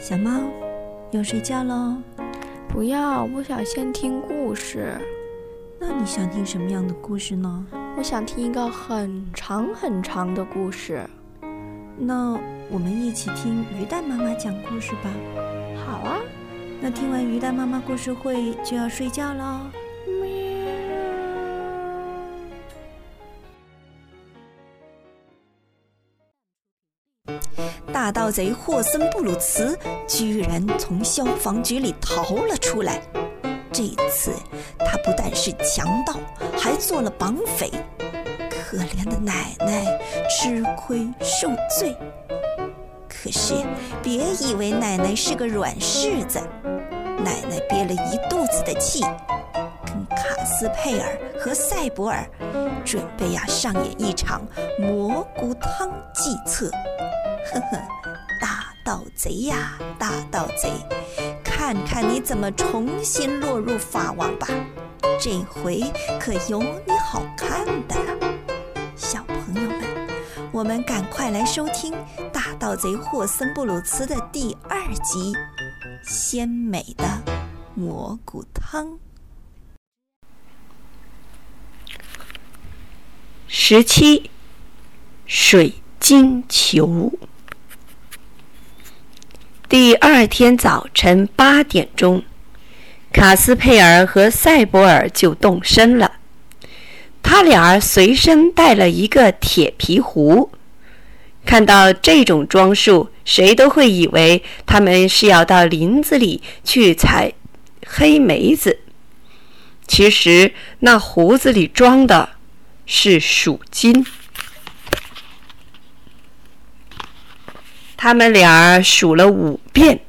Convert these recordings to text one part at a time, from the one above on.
小猫，要睡觉喽？不要，我想先听故事。那你想听什么样的故事呢？我想听一个很长很长的故事。那我们一起听鱼蛋妈妈讲故事吧。好啊。那听完鱼蛋妈妈故事会就要睡觉喽。盗贼霍森布鲁茨居然从消防局里逃了出来。这次他不但是强盗，还做了绑匪。可怜的奶奶吃亏受罪。可是别以为奶奶是个软柿子，奶奶憋了一肚子的气，跟卡斯佩尔和赛博尔准备呀上演一场蘑菇汤计策。呵呵，大盗贼呀，大盗贼，看看你怎么重新落入法网吧！这回可有你好看的了，小朋友们，我们赶快来收听《大盗贼霍森布鲁茨》的第二集《鲜美的蘑菇汤》。十七，水晶球。第二天早晨八点钟，卡斯佩尔和塞博尔就动身了。他俩随身带了一个铁皮壶。看到这种装束，谁都会以为他们是要到林子里去采黑莓子。其实，那壶子里装的是属金。他们俩数了五遍，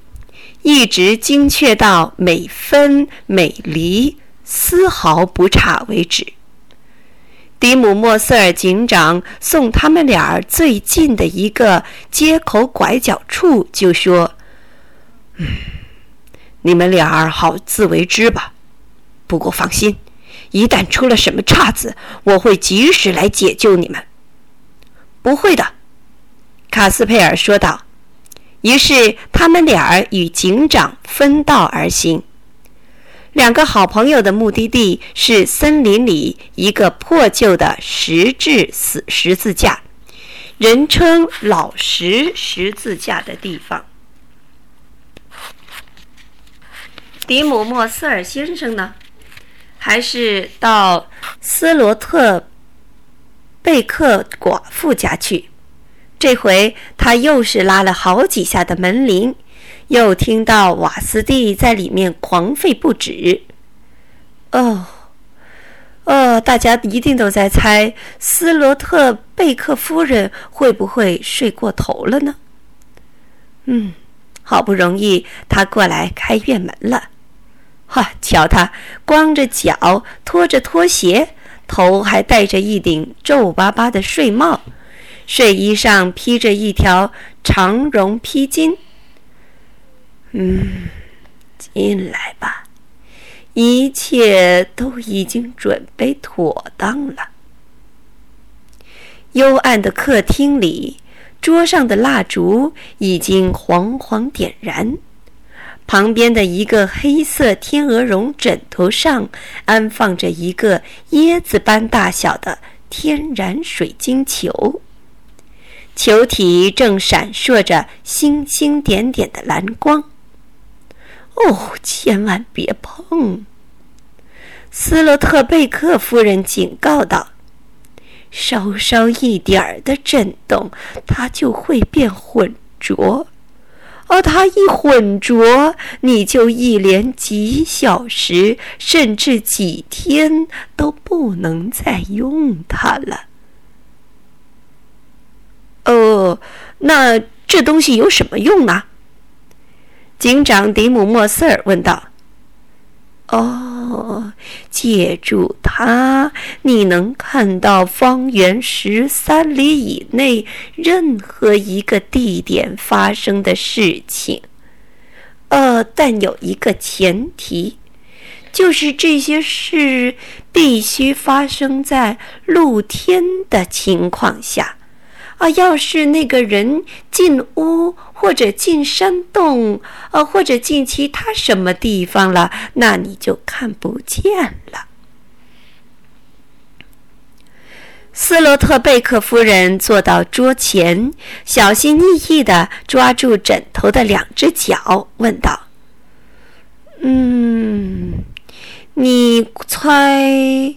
一直精确到每分每厘，丝毫不差为止。迪姆莫瑟尔警长送他们俩最近的一个街口拐角处，就说：“嗯，你们俩好自为之吧。不过放心，一旦出了什么岔子，我会及时来解救你们。”“不会的。”卡斯佩尔说道。于是，他们俩与警长分道而行。两个好朋友的目的地是森林里一个破旧的石质死十字架，人称“老石十字架”的地方。迪姆莫斯尔先生呢，还是到斯罗特贝克寡妇家去。这回他又是拉了好几下的门铃，又听到瓦斯蒂在里面狂吠不止。哦，哦，大家一定都在猜斯罗特贝克夫人会不会睡过头了呢？嗯，好不容易他过来开院门了。哈，瞧他光着脚，拖着拖鞋，头还戴着一顶皱巴巴的睡帽。睡衣上披着一条长绒披巾。嗯，进来吧，一切都已经准备妥当了。幽暗的客厅里，桌上的蜡烛已经黄黄点燃，旁边的一个黑色天鹅绒枕头上安放着一个椰子般大小的天然水晶球。球体正闪烁着星星点点的蓝光。哦，千万别碰！斯洛特贝克夫人警告道：“稍稍一点儿的震动，它就会变浑浊。而它一混浊，你就一连几小时，甚至几天都不能再用它了。”哦，那这东西有什么用呢？警长迪姆莫瑟尔问道。哦，借助它，你能看到方圆十三里以内任何一个地点发生的事情。呃，但有一个前提，就是这些事必须发生在露天的情况下。啊！要是那个人进屋或者进山洞，呃，或者进其他什么地方了，那你就看不见了。斯洛特贝克夫人坐到桌前，小心翼翼地抓住枕头的两只脚，问道：“嗯，你猜？”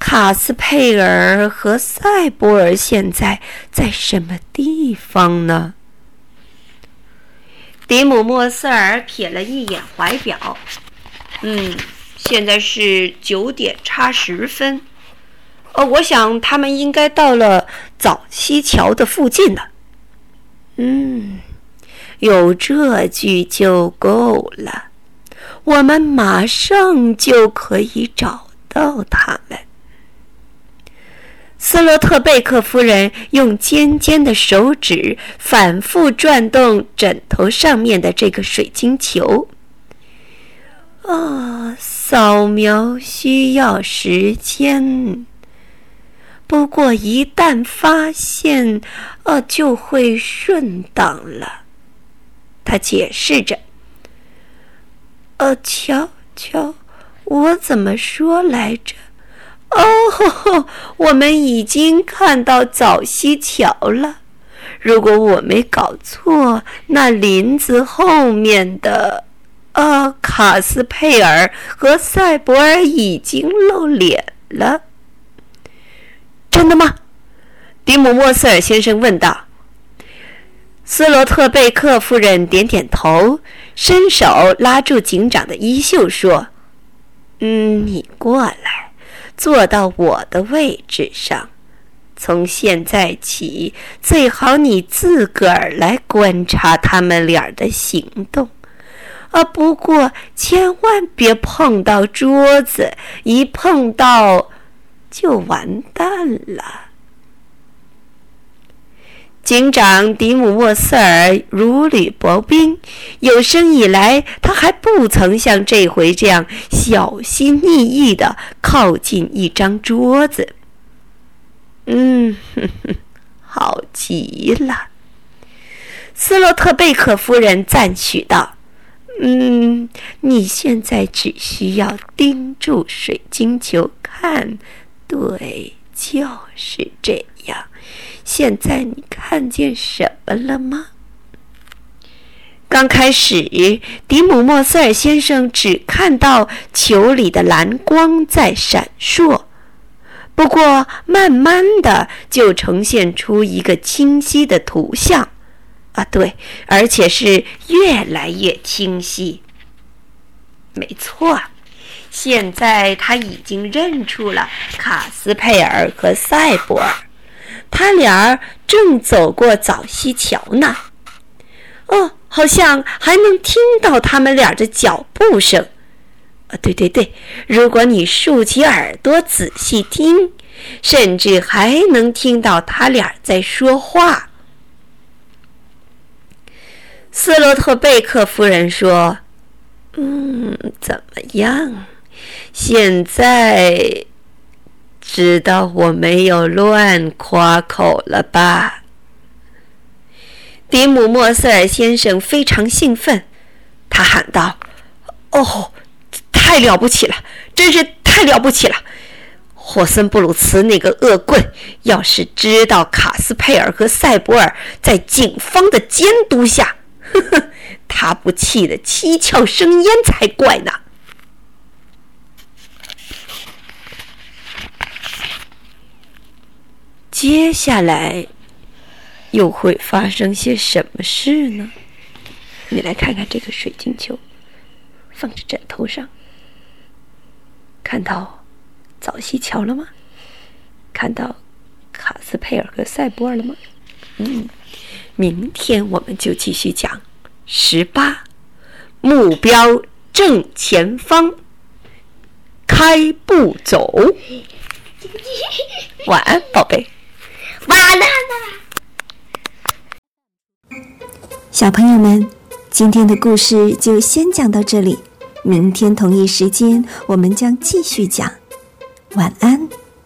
卡斯佩尔和塞博尔现在在什么地方呢？迪姆莫瑟尔瞥了一眼怀表，嗯，现在是九点差十分。哦，我想他们应该到了早期桥的附近了。嗯，有这句就够了，我们马上就可以找到他。斯洛特贝克夫人用尖尖的手指反复转动枕头上面的这个水晶球。啊，扫描需要时间，不过一旦发现，呃，就会顺当了。他解释着。呃，瞧瞧，我怎么说来着？哦，我们已经看到早溪桥了。如果我没搞错，那林子后面的，啊，卡斯佩尔和塞博尔已经露脸了。真的吗？迪姆莫瑟尔先生问道。斯罗特贝克夫人点点头，伸手拉住警长的衣袖说：“嗯，你过来。”坐到我的位置上。从现在起，最好你自个儿来观察他们俩的行动。啊，不过千万别碰到桌子，一碰到就完蛋了。警长迪姆沃瑟尔如履薄冰，有生以来他还不曾像这回这样小心翼翼地靠近一张桌子。嗯，哼哼，好极了，斯洛特贝克夫人赞许道：“嗯，你现在只需要盯住水晶球看，对，就是这样。”现在你看见什么了吗？刚开始，迪姆莫塞尔先生只看到球里的蓝光在闪烁，不过慢慢的就呈现出一个清晰的图像。啊，对，而且是越来越清晰。没错，现在他已经认出了卡斯佩尔和赛博尔。他俩正走过早溪桥呢，哦，好像还能听到他们俩的脚步声。啊，对对对，如果你竖起耳朵仔细听，甚至还能听到他俩在说话。斯洛特贝克夫人说：“嗯，怎么样？现在？”知道我没有乱夸口了吧？迪姆莫瑟尔先生非常兴奋，他喊道：“哦，太了不起了，真是太了不起了！霍森布鲁茨那个恶棍，要是知道卡斯佩尔和塞博尔在警方的监督下，呵呵，他不气得七窍生烟才怪呢。”接下来又会发生些什么事呢？你来看看这个水晶球，放在枕头上。看到早西桥了吗？看到卡斯佩尔和塞博尔了吗？嗯，明天我们就继续讲十八，目标正前方，开步走。晚安，宝贝。完了！小朋友们，今天的故事就先讲到这里，明天同一时间我们将继续讲。晚安。